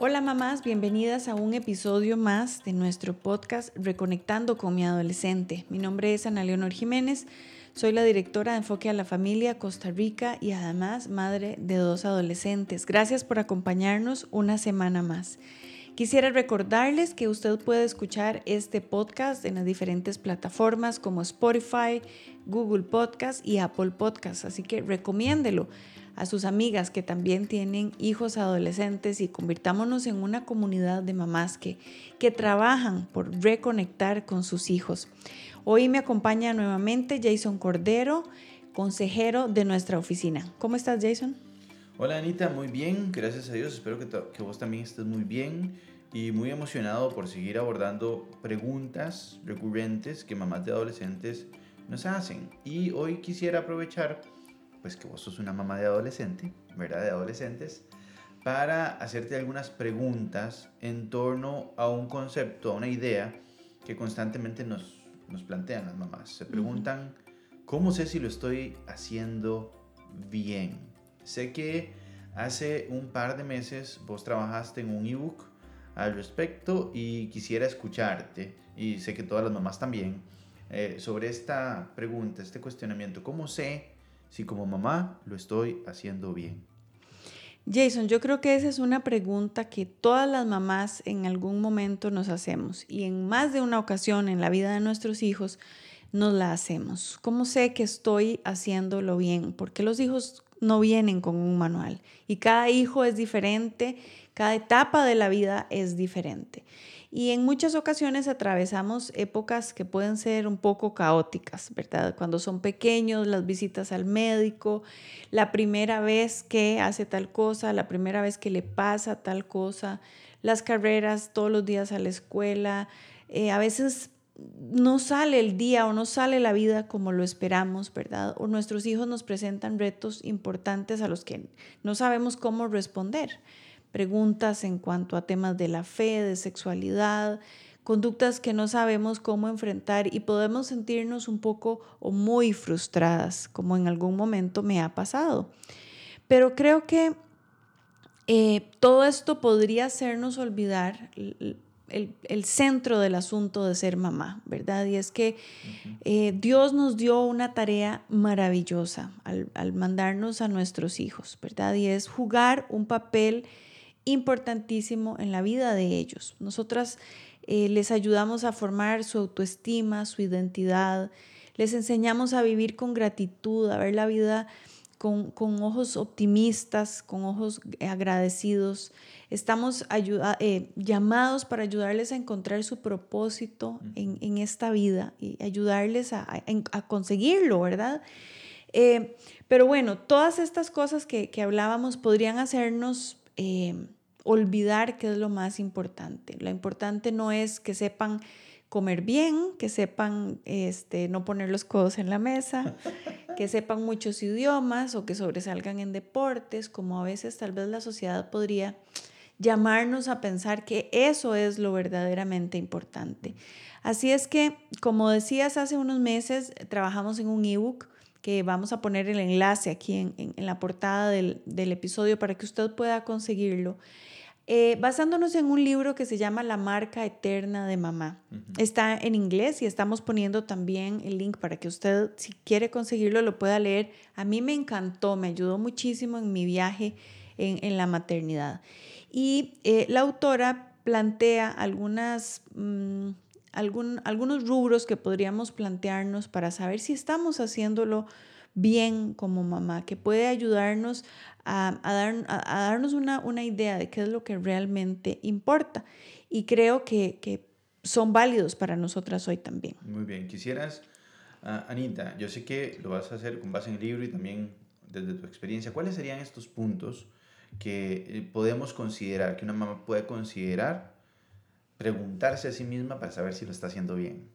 Hola mamás, bienvenidas a un episodio más de nuestro podcast Reconectando con mi adolescente. Mi nombre es Ana Leonor Jiménez, soy la directora de Enfoque a la Familia Costa Rica y además madre de dos adolescentes. Gracias por acompañarnos una semana más. Quisiera recordarles que usted puede escuchar este podcast en las diferentes plataformas como Spotify, Google Podcast y Apple Podcast, así que recomiéndelo a sus amigas que también tienen hijos adolescentes y convirtámonos en una comunidad de mamás que, que trabajan por reconectar con sus hijos. Hoy me acompaña nuevamente Jason Cordero, consejero de nuestra oficina. ¿Cómo estás, Jason? Hola Anita, muy bien, gracias a Dios. Espero que, que vos también estés muy bien y muy emocionado por seguir abordando preguntas recurrentes que mamás de adolescentes nos hacen. Y hoy quisiera aprovechar pues que vos sos una mamá de adolescente, ¿verdad? De adolescentes, para hacerte algunas preguntas en torno a un concepto, a una idea que constantemente nos, nos plantean las mamás. Se preguntan, ¿cómo sé si lo estoy haciendo bien? Sé que hace un par de meses vos trabajaste en un ebook al respecto y quisiera escucharte, y sé que todas las mamás también, eh, sobre esta pregunta, este cuestionamiento. ¿Cómo sé si como mamá lo estoy haciendo bien? Jason, yo creo que esa es una pregunta que todas las mamás en algún momento nos hacemos y en más de una ocasión en la vida de nuestros hijos nos la hacemos. ¿Cómo sé que estoy haciéndolo bien? Porque los hijos no vienen con un manual y cada hijo es diferente, cada etapa de la vida es diferente. Y en muchas ocasiones atravesamos épocas que pueden ser un poco caóticas, ¿verdad? Cuando son pequeños, las visitas al médico, la primera vez que hace tal cosa, la primera vez que le pasa tal cosa, las carreras todos los días a la escuela. Eh, a veces no sale el día o no sale la vida como lo esperamos, ¿verdad? O nuestros hijos nos presentan retos importantes a los que no sabemos cómo responder preguntas en cuanto a temas de la fe, de sexualidad, conductas que no sabemos cómo enfrentar y podemos sentirnos un poco o muy frustradas, como en algún momento me ha pasado. Pero creo que eh, todo esto podría hacernos olvidar el, centro del asunto de ser mamá, ¿verdad? Y es que eh, Dios nos dio una tarea maravillosa al, al mandarnos a nuestros hijos, ¿verdad? Y es jugar un papel importantísimo en la vida de ellos. Nosotras eh, les ayudamos a formar su autoestima, su identidad, les enseñamos a vivir con gratitud, a ver la vida con, ojos optimistas, con ojos agradecidos. Estamos eh, llamados para ayudarles a encontrar su propósito en, esta vida y ayudarles a, conseguirlo, ¿verdad? Eh, pero bueno, todas estas cosas que, hablábamos podrían hacernos olvidar qué es lo más importante. Lo importante no es que sepan comer bien, que sepan este, no poner los codos en la mesa, que sepan muchos idiomas o que sobresalgan en deportes, como a veces tal vez la sociedad podría llamarnos a pensar que eso es lo verdaderamente importante. Así es que, como decías hace unos meses, trabajamos en un ebook que vamos a poner el enlace aquí en, la portada del, del episodio para que usted pueda conseguirlo eh, basándonos en un libro que se llama La marca eterna de mamá. Está en inglés y estamos poniendo también el link para que usted, si quiere conseguirlo, lo pueda leer. A mí me encantó, me ayudó muchísimo en mi viaje en, la maternidad. Y eh, la autora plantea algunas... Mm, algunos rubros que podríamos plantearnos para saber si estamos haciéndolo bien como mamá, que puede ayudarnos a, dar, a, darnos una, una, idea de qué es lo que realmente importa. Y creo que, que son válidos para nosotras hoy también. Muy bien, quisieras, ah, Anita, yo sé que lo vas a hacer con base en el libro y también desde tu experiencia, ¿cuáles serían estos puntos que eh, podemos considerar, que una mamá puede considerar, preguntarse a sí misma para saber si lo está haciendo bien?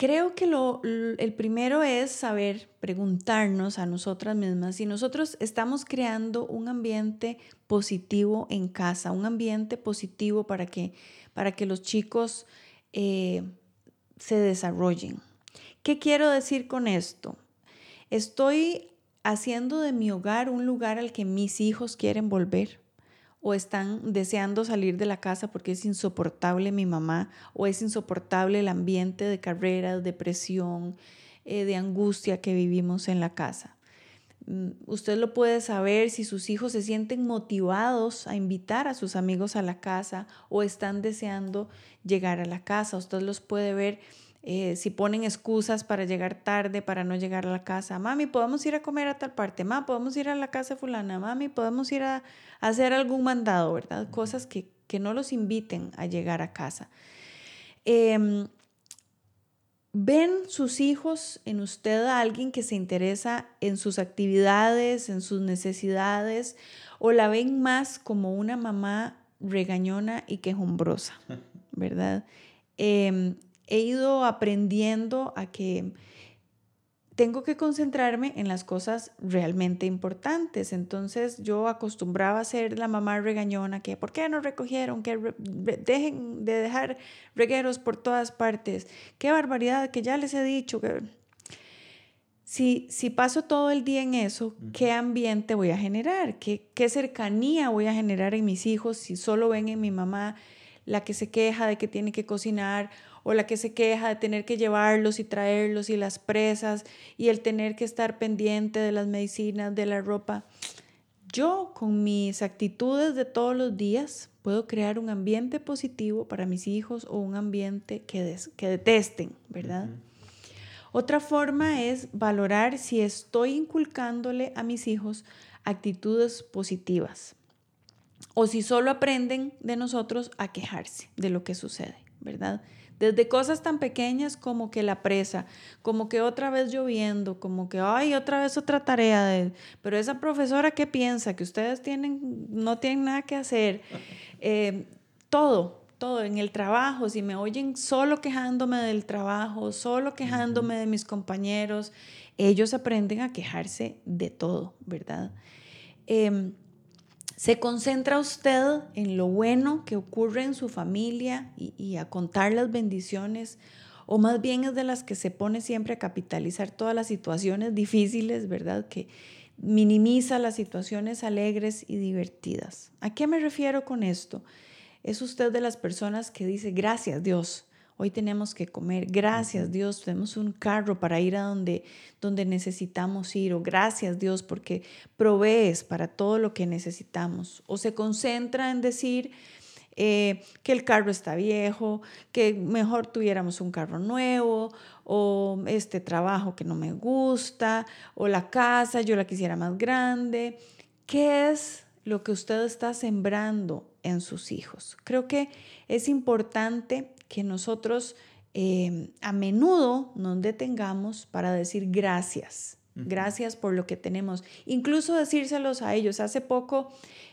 Creo que lo, el primero es saber preguntarnos a nosotras mismas si nosotros estamos creando un ambiente positivo en casa, un ambiente positivo para que, para que los chicos eh, se desarrollen. ¿Qué quiero decir con esto? Estoy haciendo de mi hogar un lugar al que mis hijos quieren volver o están deseando salir de la casa porque es insoportable mi mamá o es insoportable el ambiente de carreras, de presión, eh, de angustia que vivimos en la casa. Mm, usted lo puede saber si sus hijos se sienten motivados a invitar a sus amigos a la casa o están deseando llegar a la casa. Usted los puede ver eh, si ponen excusas para llegar tarde, para no llegar a la casa. Mami, podemos ir a comer a tal parte. Mami, podemos ir a la casa fulana. Mami, podemos ir a, hacer algún mandado, ¿verdad? Cosas que, no los inviten a llegar a casa. Em, ¿Ven sus hijos en usted a alguien que se interesa en sus actividades, en sus necesidades, o la ven más como una mamá regañona y quejumbrosa, verdad? Em, he ido aprendiendo a que tengo que concentrarme en las cosas realmente importantes. Entonces yo acostumbraba a ser la mamá regañona que, ¿por qué no recogieron? Que dejen de dejar regueros por todas partes. Qué barbaridad, que ya les he dicho que... Si, si paso todo el día en eso, ¿qué ambiente voy a generar? ¿Qué, ¿Qué cercanía voy a generar en mis hijos si solo ven en mi mamá la que se queja de que tiene que cocinar o la que se queja de tener que llevarlos y traerlos y las presas y el tener que estar pendiente de las medicinas, de la ropa. Yo con mis actitudes de todos los días puedo crear un ambiente positivo para mis hijos o un ambiente que, que detesten, ¿verdad? Otra forma es valorar si estoy inculcándole a mis hijos actitudes positivas o si solo aprenden de nosotros a quejarse de lo que sucede, ¿verdad? Desde cosas tan pequeñas como que la presa, como que otra vez lloviendo, como que, ay, otra vez otra tarea de... Pero esa profesora, ¿qué piensa? Que ustedes tienen, no tienen nada que hacer. Eh, todo, todo, en el trabajo, si me oyen solo quejándome del trabajo, solo quejándome de mis compañeros, ellos aprenden a quejarse de todo, ¿verdad? Em, ¿Se concentra usted en lo bueno que ocurre en su familia y, a contar las bendiciones? ¿O más bien es de las que se pone siempre a capitalizar todas las situaciones difíciles, verdad? Que minimiza las situaciones alegres y divertidas. ¿A qué me refiero con esto? Es usted de las personas que dice, gracias Dios, hoy tenemos que comer, gracias Dios, tenemos un carro para ir a donde, donde necesitamos ir, o gracias Dios porque provees para todo lo que necesitamos, o se concentra en decir eh, que el carro está viejo, que mejor tuviéramos un carro nuevo, o este trabajo que no me gusta, o la casa, yo la quisiera más grande. ¿Qué es lo que usted está sembrando en sus hijos? Creo que es importante que nosotros em, a menudo nos detengamos para decir gracias, gracias por lo que tenemos, incluso decírselos a ellos. Hace poco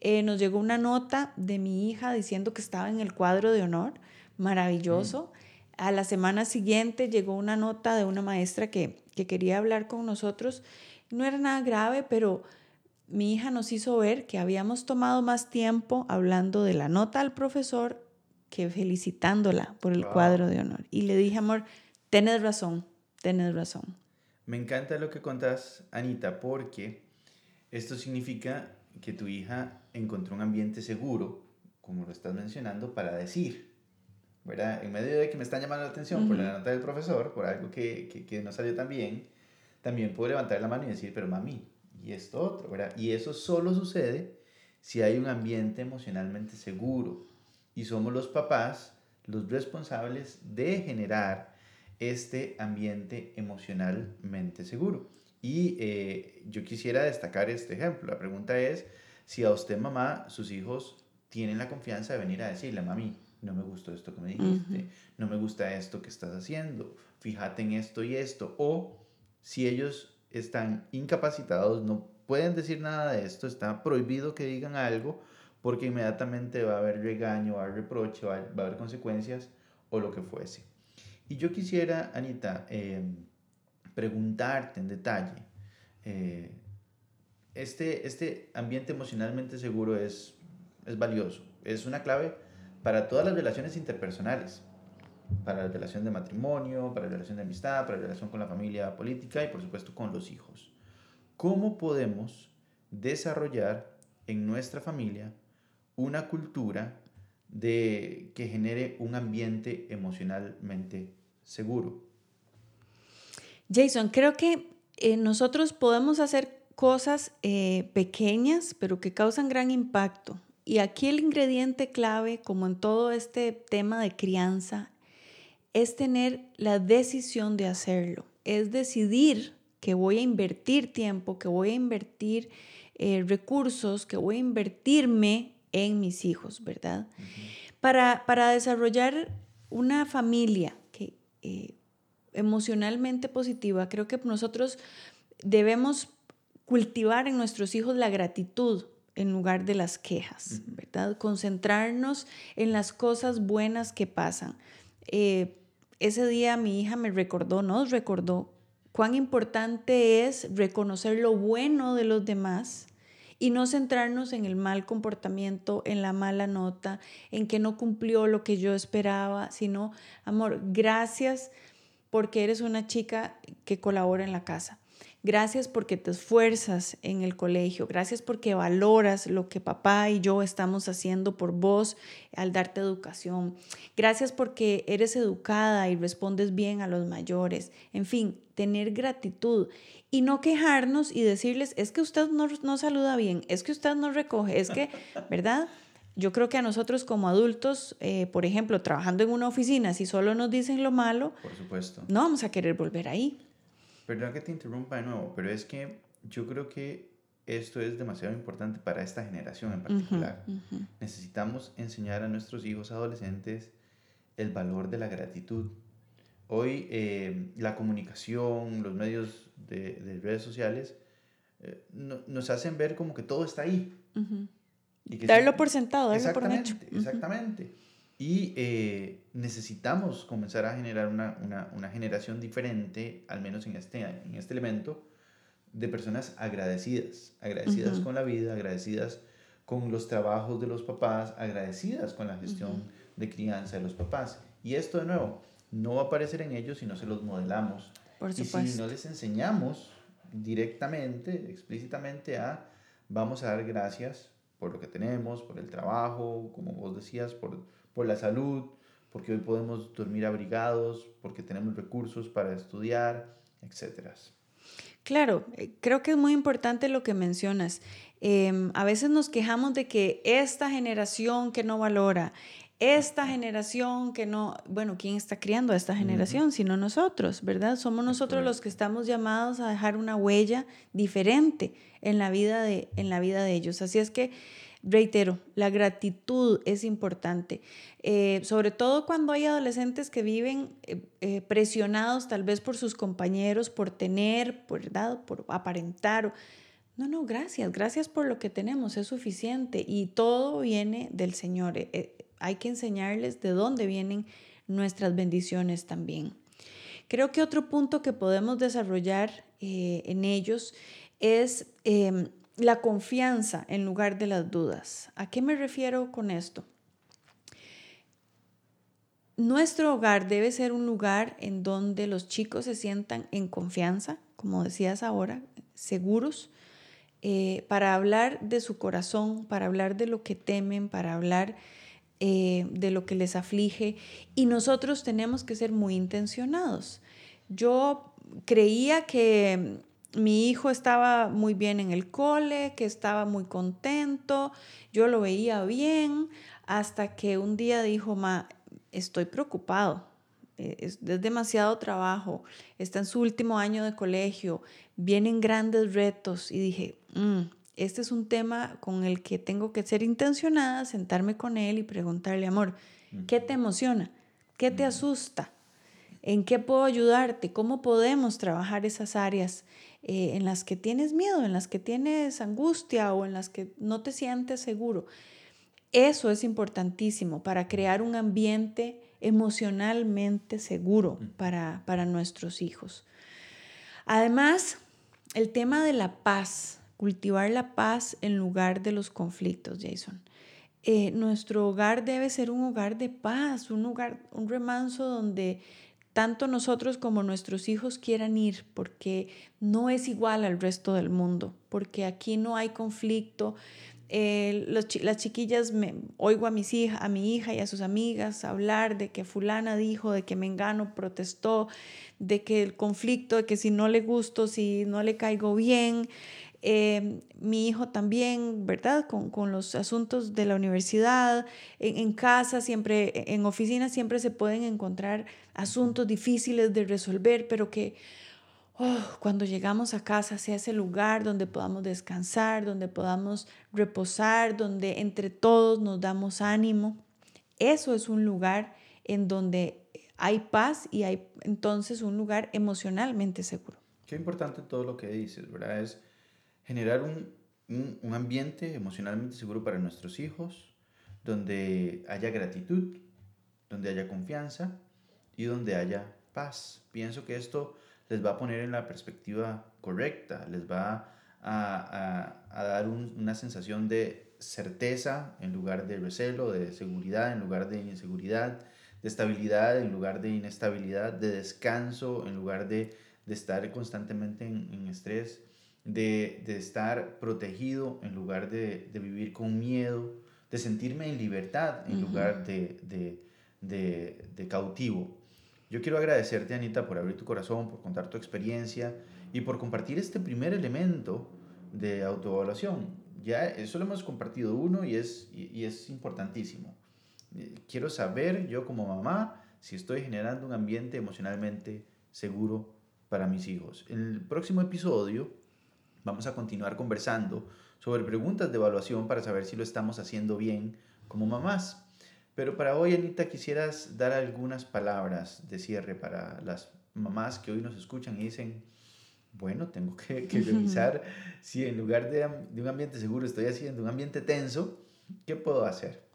eh, nos llegó una nota de mi hija diciendo que estaba en el cuadro de honor, maravilloso. A la semana siguiente llegó una nota de una maestra que, que quería hablar con nosotros. No era nada grave, pero mi hija nos hizo ver que habíamos tomado más tiempo hablando de la nota al profesor que felicitándola por el cuadro de honor. Y le dije, amor, tenés razón, tenés razón. Me encanta lo que contás, Anita, porque esto significa que tu hija encontró un ambiente seguro, como lo estás mencionando, para decir, ¿verdad? En medio de que me están llamando la atención por la nota del profesor, por algo que, que, que no salió tan bien, también puedo levantar la mano y decir, pero mami, y esto otro, ¿verdad? Y eso solo sucede si hay un ambiente emocionalmente seguro, y somos los papás los responsables de generar este ambiente emocionalmente seguro. Y eh, yo quisiera destacar este ejemplo. La pregunta es si a usted, mamá, sus hijos tienen la confianza de venir a decirle, mami, no me gustó esto que me dijiste, no me gusta esto que estás haciendo, fíjate en esto y esto. O si ellos están incapacitados, no pueden decir nada de esto, está prohibido que digan algo, porque inmediatamente va a haber regaño, va a reproche, va a haber, consecuencias o lo que fuese. Y yo quisiera, Anita, em, preguntarte en detalle, eh, este, este ambiente emocionalmente seguro es, es valioso, es una clave para todas las relaciones interpersonales, para la relación de matrimonio, para la relación de amistad, para la relación con la familia política y por supuesto con los hijos. ¿Cómo podemos desarrollar en nuestra familia una cultura de, que genere un ambiente emocionalmente seguro? Jason, creo que eh, nosotros podemos hacer cosas eh, pequeñas, pero que causan gran impacto. Y aquí el ingrediente clave, como en todo este tema de crianza, es tener la decisión de hacerlo. Es decidir que voy a invertir tiempo, que voy a invertir eh, recursos, que voy a invertirme en mis hijos, ¿verdad? para, para, desarrollar una familia que, eh, emocionalmente positiva, creo que nosotros debemos cultivar en nuestros hijos la gratitud en lugar de las quejas, ¿verdad? Concentrarnos en las cosas buenas que pasan. Eh, ese día mi hija me recordó, nos recordó cuán importante es reconocer lo bueno de los demás y no centrarnos en el mal comportamiento, en la mala nota, en que no cumplió lo que yo esperaba, sino, amor, gracias porque eres una chica que colabora en la casa. Gracias porque te esfuerzas en el colegio. Gracias porque valoras lo que papá y yo estamos haciendo por vos al darte educación. Gracias porque eres educada y respondes bien a los mayores. En fin, tener gratitud y no quejarnos y decirles, es que usted no, no saluda bien, es que usted no recoge, es que, ¿verdad? Yo creo que a nosotros como adultos, eh, por ejemplo, trabajando en una oficina, si solo nos dicen lo malo, por supuesto. no vamos a querer volver ahí. Perdón que te interrumpa de nuevo, pero es que yo creo que esto es demasiado importante para esta generación en particular. Necesitamos enseñar a nuestros hijos adolescentes el valor de la gratitud. Hoy eh, la comunicación, los medios de, redes sociales eh, nos hacen ver como que todo está ahí. darlo por sentado, darlo por hecho. Exactamente. Y eh, necesitamos comenzar a generar una, una, una, generación diferente, al menos en este, en este elemento, de personas agradecidas, agradecidas con la vida, agradecidas con los trabajos de los papás, agradecidas con la gestión de crianza de los papás. Y esto de nuevo, no va a aparecer en ellos si no se los modelamos. Por y si no les enseñamos directamente, explícitamente a, vamos a dar gracias por lo que tenemos, por el trabajo, como vos decías, por por la salud, porque hoy podemos dormir abrigados, porque tenemos recursos para estudiar, etc. Claro, eh, creo que es muy importante lo que mencionas. Em, a veces nos quejamos de que esta generación que no valora, esta generación que no, bueno, ¿quién está criando a esta generación? Sino nosotros, ¿verdad? Somos nosotros los que estamos llamados a dejar una huella diferente en la vida de, en la vida de ellos. Así es que Reitero, la gratitud es importante, eh, sobre todo cuando hay adolescentes que viven eh, eh, presionados tal vez por sus compañeros, por tener, por, ¿verdad? por aparentar. No, no, gracias, gracias por lo que tenemos, es suficiente y todo viene del Señor. hay que enseñarles de dónde vienen nuestras bendiciones también. Creo que otro punto que podemos desarrollar en ellos es em, la confianza en lugar de las dudas. ¿A qué me refiero con esto? Nuestro hogar debe ser un lugar en donde los chicos se sientan en confianza, como decías ahora, seguros, eh, para hablar de su corazón, para hablar de lo que temen, para hablar eh, de lo que les aflige. Y nosotros tenemos que ser muy intencionados. Yo creía que mi hijo estaba muy bien en el cole, que estaba muy contento, yo lo veía bien, hasta que un día dijo, ma, estoy preocupado, eh, es, demasiado trabajo, está en su último año de colegio, vienen grandes retos y dije, mm, este es un tema con el que tengo que ser intencionada, sentarme con él y preguntarle, amor, ¿qué te emociona? ¿Qué te asusta? ¿En qué puedo ayudarte? ¿Cómo podemos trabajar esas áreas eh, en las que tienes miedo, en las que tienes angustia o en las que no te sientes seguro. Eso es importantísimo para crear un ambiente emocionalmente seguro para, para nuestros hijos. Además, el tema de la paz, cultivar la paz en lugar de los conflictos, Jason. Eh, nuestro hogar debe ser un hogar de paz, un hogar, un remanso donde tanto nosotros como nuestros hijos quieran ir, porque no es igual al resto del mundo, porque aquí no hay conflicto, eh, las chiquillas, me, oigo a, mis hija, a mi hija y a sus amigas hablar de que fulana dijo, de que Mengano protestó, de que el conflicto, de que si no le gusto, si no le caigo bien. Eh, mi hijo también, ¿verdad? Con, con, los asuntos de la universidad, en, en, casa siempre, en oficina siempre se pueden encontrar asuntos difíciles de resolver, pero que Oh, cuando llegamos a casa sea ese lugar donde podamos descansar, donde podamos reposar, donde entre todos nos damos ánimo. Eso es un lugar en donde hay paz y hay entonces un lugar emocionalmente seguro. Qué importante todo lo que dices, ¿verdad? Es generar un, un, ambiente emocionalmente seguro para nuestros hijos, donde haya gratitud, donde haya confianza y donde haya paz. Pienso que esto les va a poner en la perspectiva correcta, les va a, dar una sensación de certeza en lugar de recelo, de seguridad en lugar de inseguridad, de estabilidad en lugar de inestabilidad, de descanso en lugar de, estar constantemente en, estrés, de, estar protegido en lugar de, vivir con miedo, de sentirme en libertad en lugar de, de cautivo. Yo quiero agradecerte, Anita, por abrir tu corazón, por contar tu experiencia y por compartir este primer elemento de autoevaluación. Ya eso lo hemos compartido uno y es, y, es importantísimo. Eh, quiero saber yo como mamá si estoy generando un ambiente emocionalmente seguro para mis hijos. En el próximo episodio vamos a continuar conversando sobre preguntas de evaluación para saber si lo estamos haciendo bien como mamás. Pero para hoy, Anita, quisieras dar algunas palabras de cierre para las mamás que hoy nos escuchan y dicen, bueno, tengo que, revisar si en lugar de, de, un ambiente seguro estoy haciendo un ambiente tenso, ¿qué puedo hacer?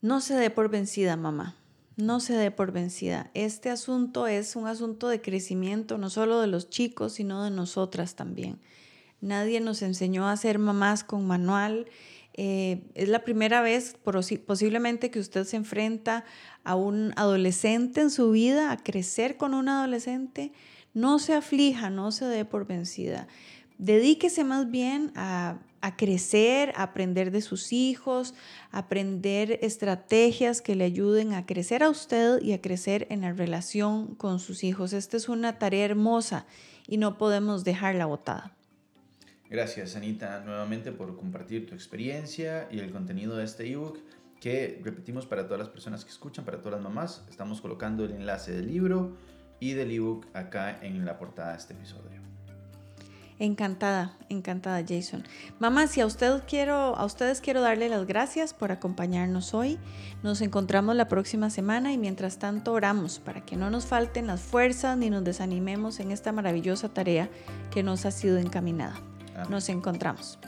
No se dé por vencida, mamá. No se dé por vencida. Este asunto es un asunto de crecimiento, no solo de los chicos, sino de nosotras también. Nadie nos enseñó a ser mamás con manual eh, es la primera vez posiblemente que usted se enfrenta a un adolescente en su vida, a crecer con un adolescente. No se aflija, no se dé por vencida. Dedíquese más bien a, a crecer, a aprender de sus hijos, aprender estrategias que le ayuden a crecer a usted y a crecer en la relación con sus hijos. Esta es una tarea hermosa y no podemos dejarla botada. Gracias, Anita, nuevamente por compartir tu experiencia y el contenido de este ebook que repetimos para todas las personas que escuchan, para todas las mamás. Estamos colocando el enlace del libro y del ebook acá en la portada de este episodio. Encantada, encantada Jason. Mamá, si a usted quiero, a ustedes quiero darle las gracias por acompañarnos hoy. Nos encontramos la próxima semana y mientras tanto oramos para que no nos falten las fuerzas ni nos desanimemos en esta maravillosa tarea que nos ha sido encaminada. Nos encontramos.